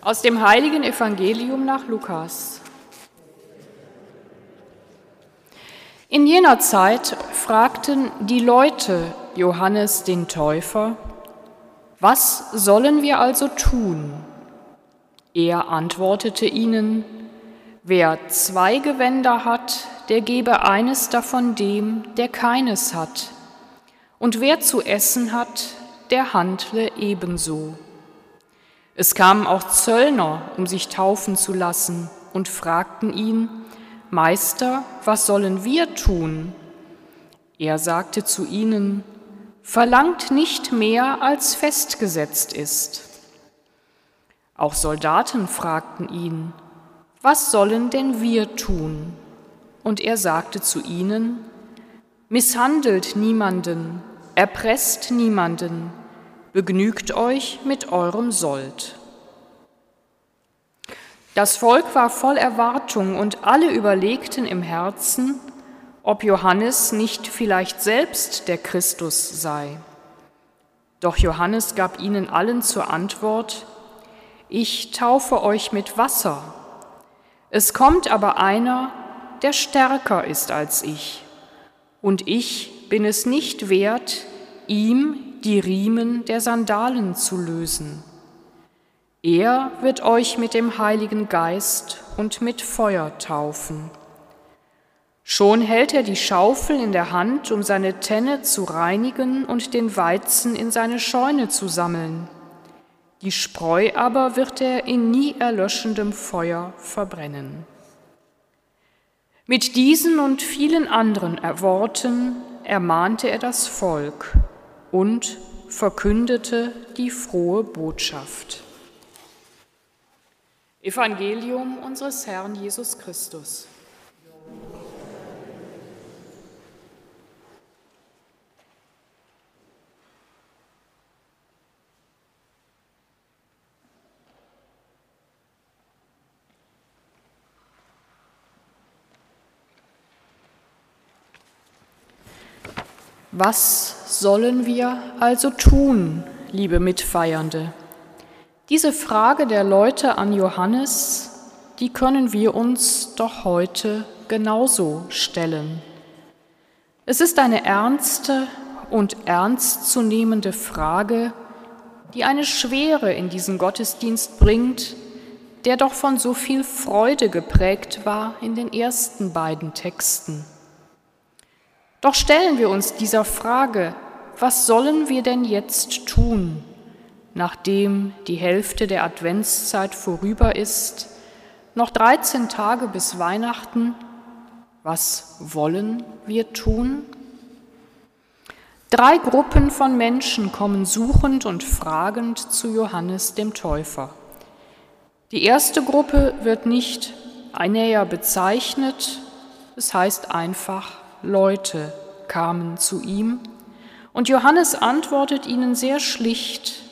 Aus dem heiligen Evangelium nach Lukas. In jener Zeit fragten die Leute Johannes den Täufer, was sollen wir also tun? Er antwortete ihnen, wer zwei Gewänder hat, der gebe eines davon dem, der keines hat. Und wer zu essen hat, der handle ebenso. Es kamen auch Zöllner, um sich taufen zu lassen, und fragten ihn, Meister, was sollen wir tun? Er sagte zu ihnen, Verlangt nicht mehr, als festgesetzt ist. Auch Soldaten fragten ihn, Was sollen denn wir tun? Und er sagte zu ihnen, Misshandelt niemanden, erpresst niemanden, begnügt euch mit eurem Sold. Das Volk war voll Erwartung und alle überlegten im Herzen, ob Johannes nicht vielleicht selbst der Christus sei. Doch Johannes gab ihnen allen zur Antwort, ich taufe euch mit Wasser. Es kommt aber einer, der stärker ist als ich, und ich bin es nicht wert, ihm die Riemen der Sandalen zu lösen. Er wird euch mit dem Heiligen Geist und mit Feuer taufen. Schon hält er die Schaufel in der Hand, um seine Tenne zu reinigen und den Weizen in seine Scheune zu sammeln. Die Spreu aber wird er in nie erlöschendem Feuer verbrennen. Mit diesen und vielen anderen Worten ermahnte er das Volk und verkündete die frohe Botschaft. Evangelium unseres Herrn Jesus Christus. Was sollen wir also tun, liebe Mitfeiernde? Diese Frage der Leute an Johannes, die können wir uns doch heute genauso stellen. Es ist eine ernste und ernstzunehmende Frage, die eine Schwere in diesen Gottesdienst bringt, der doch von so viel Freude geprägt war in den ersten beiden Texten. Doch stellen wir uns dieser Frage, was sollen wir denn jetzt tun, nachdem die Hälfte der Adventszeit vorüber ist, noch 13 Tage bis Weihnachten, was wollen wir tun? Drei Gruppen von Menschen kommen suchend und fragend zu Johannes dem Täufer. Die erste Gruppe wird nicht näher bezeichnet, es heißt einfach Leute kamen zu ihm, und Johannes antwortet ihnen sehr schlicht,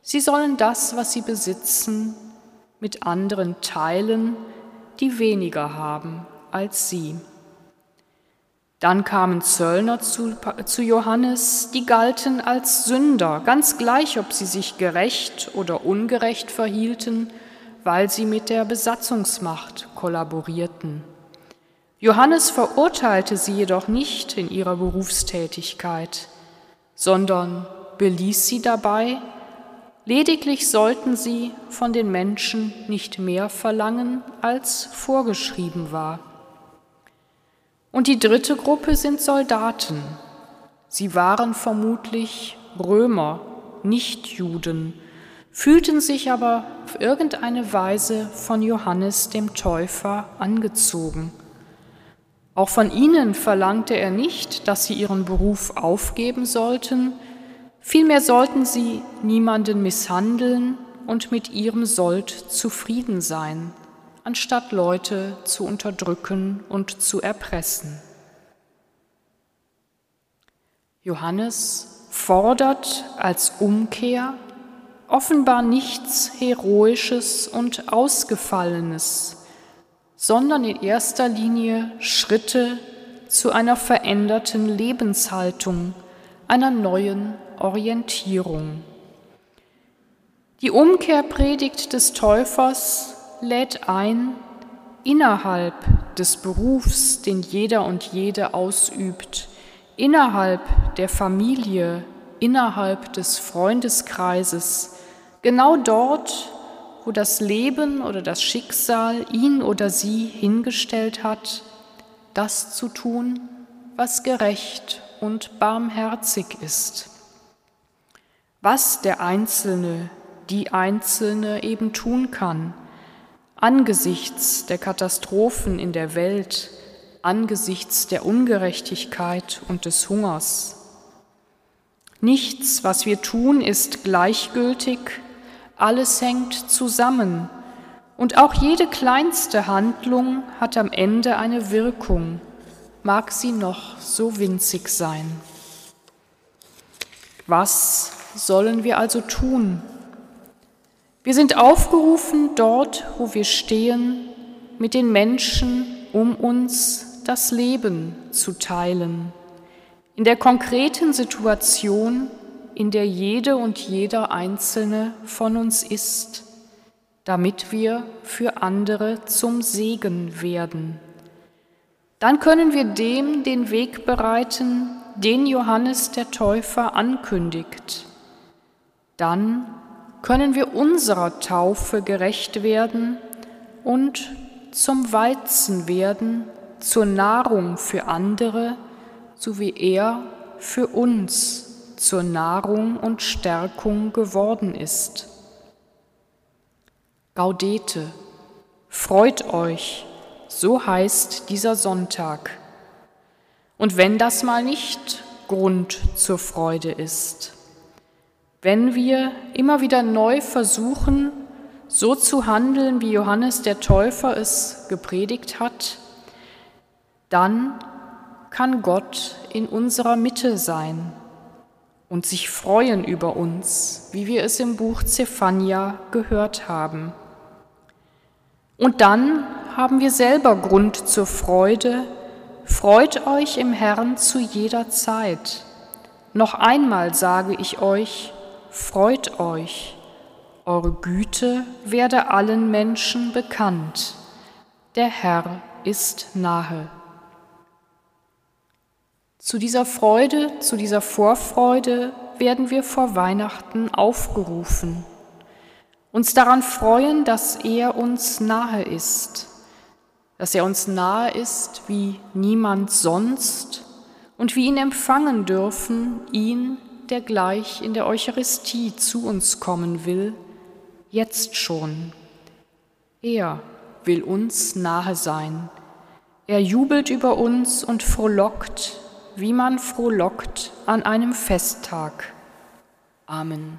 sie sollen das, was sie besitzen, mit anderen teilen, die weniger haben als sie. Dann kamen Zöllner zu, zu, Johannes, die galten als Sünder, ganz gleich, ob sie sich gerecht oder ungerecht verhielten, weil sie mit der Besatzungsmacht kollaborierten. Johannes verurteilte sie jedoch nicht in ihrer Berufstätigkeit, sondern beließ sie dabei, lediglich sollten sie von den Menschen nicht mehr verlangen, als vorgeschrieben war. Und die dritte Gruppe sind Soldaten. Sie waren vermutlich Römer, nicht Juden, fühlten sich aber auf irgendeine Weise von Johannes dem Täufer angezogen auch von ihnen verlangte er nicht, dass sie ihren Beruf aufgeben sollten, vielmehr sollten sie niemanden misshandeln und mit ihrem Sold zufrieden sein, anstatt Leute zu unterdrücken und zu erpressen. Johannes fordert als Umkehr offenbar nichts Heroisches und Ausgefallenes, sondern in erster Linie Schritte zu einer veränderten Lebenshaltung, einer neuen Orientierung. Die Umkehrpredigt des Täufers lädt ein, innerhalb des Berufs, den jeder und jede ausübt, innerhalb der Familie, innerhalb des Freundeskreises, genau dort, wo das Leben oder das Schicksal ihn oder sie hingestellt hat, das zu tun, was gerecht und barmherzig ist. Was der Einzelne, die Einzelne eben tun kann, angesichts der Katastrophen in der Welt, angesichts der Ungerechtigkeit und des Hungers. Nichts, was wir tun, ist gleichgültig, alles hängt zusammen und auch jede kleinste Handlung hat am Ende eine Wirkung, mag sie noch so winzig sein. Was sollen wir also tun? Wir sind aufgerufen, dort, wo wir stehen, mit den Menschen um uns das Leben zu teilen. In der konkreten Situation, in der jede und jeder Einzelne von uns ist, damit wir für andere zum Segen werden. Dann können wir dem den Weg bereiten, den Johannes der Täufer ankündigt. Dann können wir unserer Taufe gerecht werden und zum Weizen werden, zur Nahrung für andere, so wie er für uns zur Nahrung und Stärkung geworden ist. Gaudete, freut euch, so heißt dieser Sonntag. Und wenn das mal nicht Grund zur Freude ist, wenn wir immer wieder neu versuchen, so zu handeln, wie Johannes der Täufer es gepredigt hat, dann kann Gott in unserer Mitte sein und sich freuen über uns, wie wir es im Buch Zephania gehört haben. Und dann haben wir selber Grund zur Freude. Freut euch im Herrn zu jeder Zeit. Noch einmal sage ich euch, freut euch. Eure Güte werde allen Menschen bekannt. Der Herr ist nahe. Zu dieser Freude, zu dieser Vorfreude werden wir vor Weihnachten aufgerufen. Uns daran freuen, dass er uns nahe ist, dass er uns nahe ist wie niemand sonst und wir ihn empfangen dürfen, ihn, der gleich in der Eucharistie zu uns kommen will, jetzt schon. Er will uns nahe sein. Er jubelt über uns und frohlockt wie man frohlockt an einem Festtag. Amen.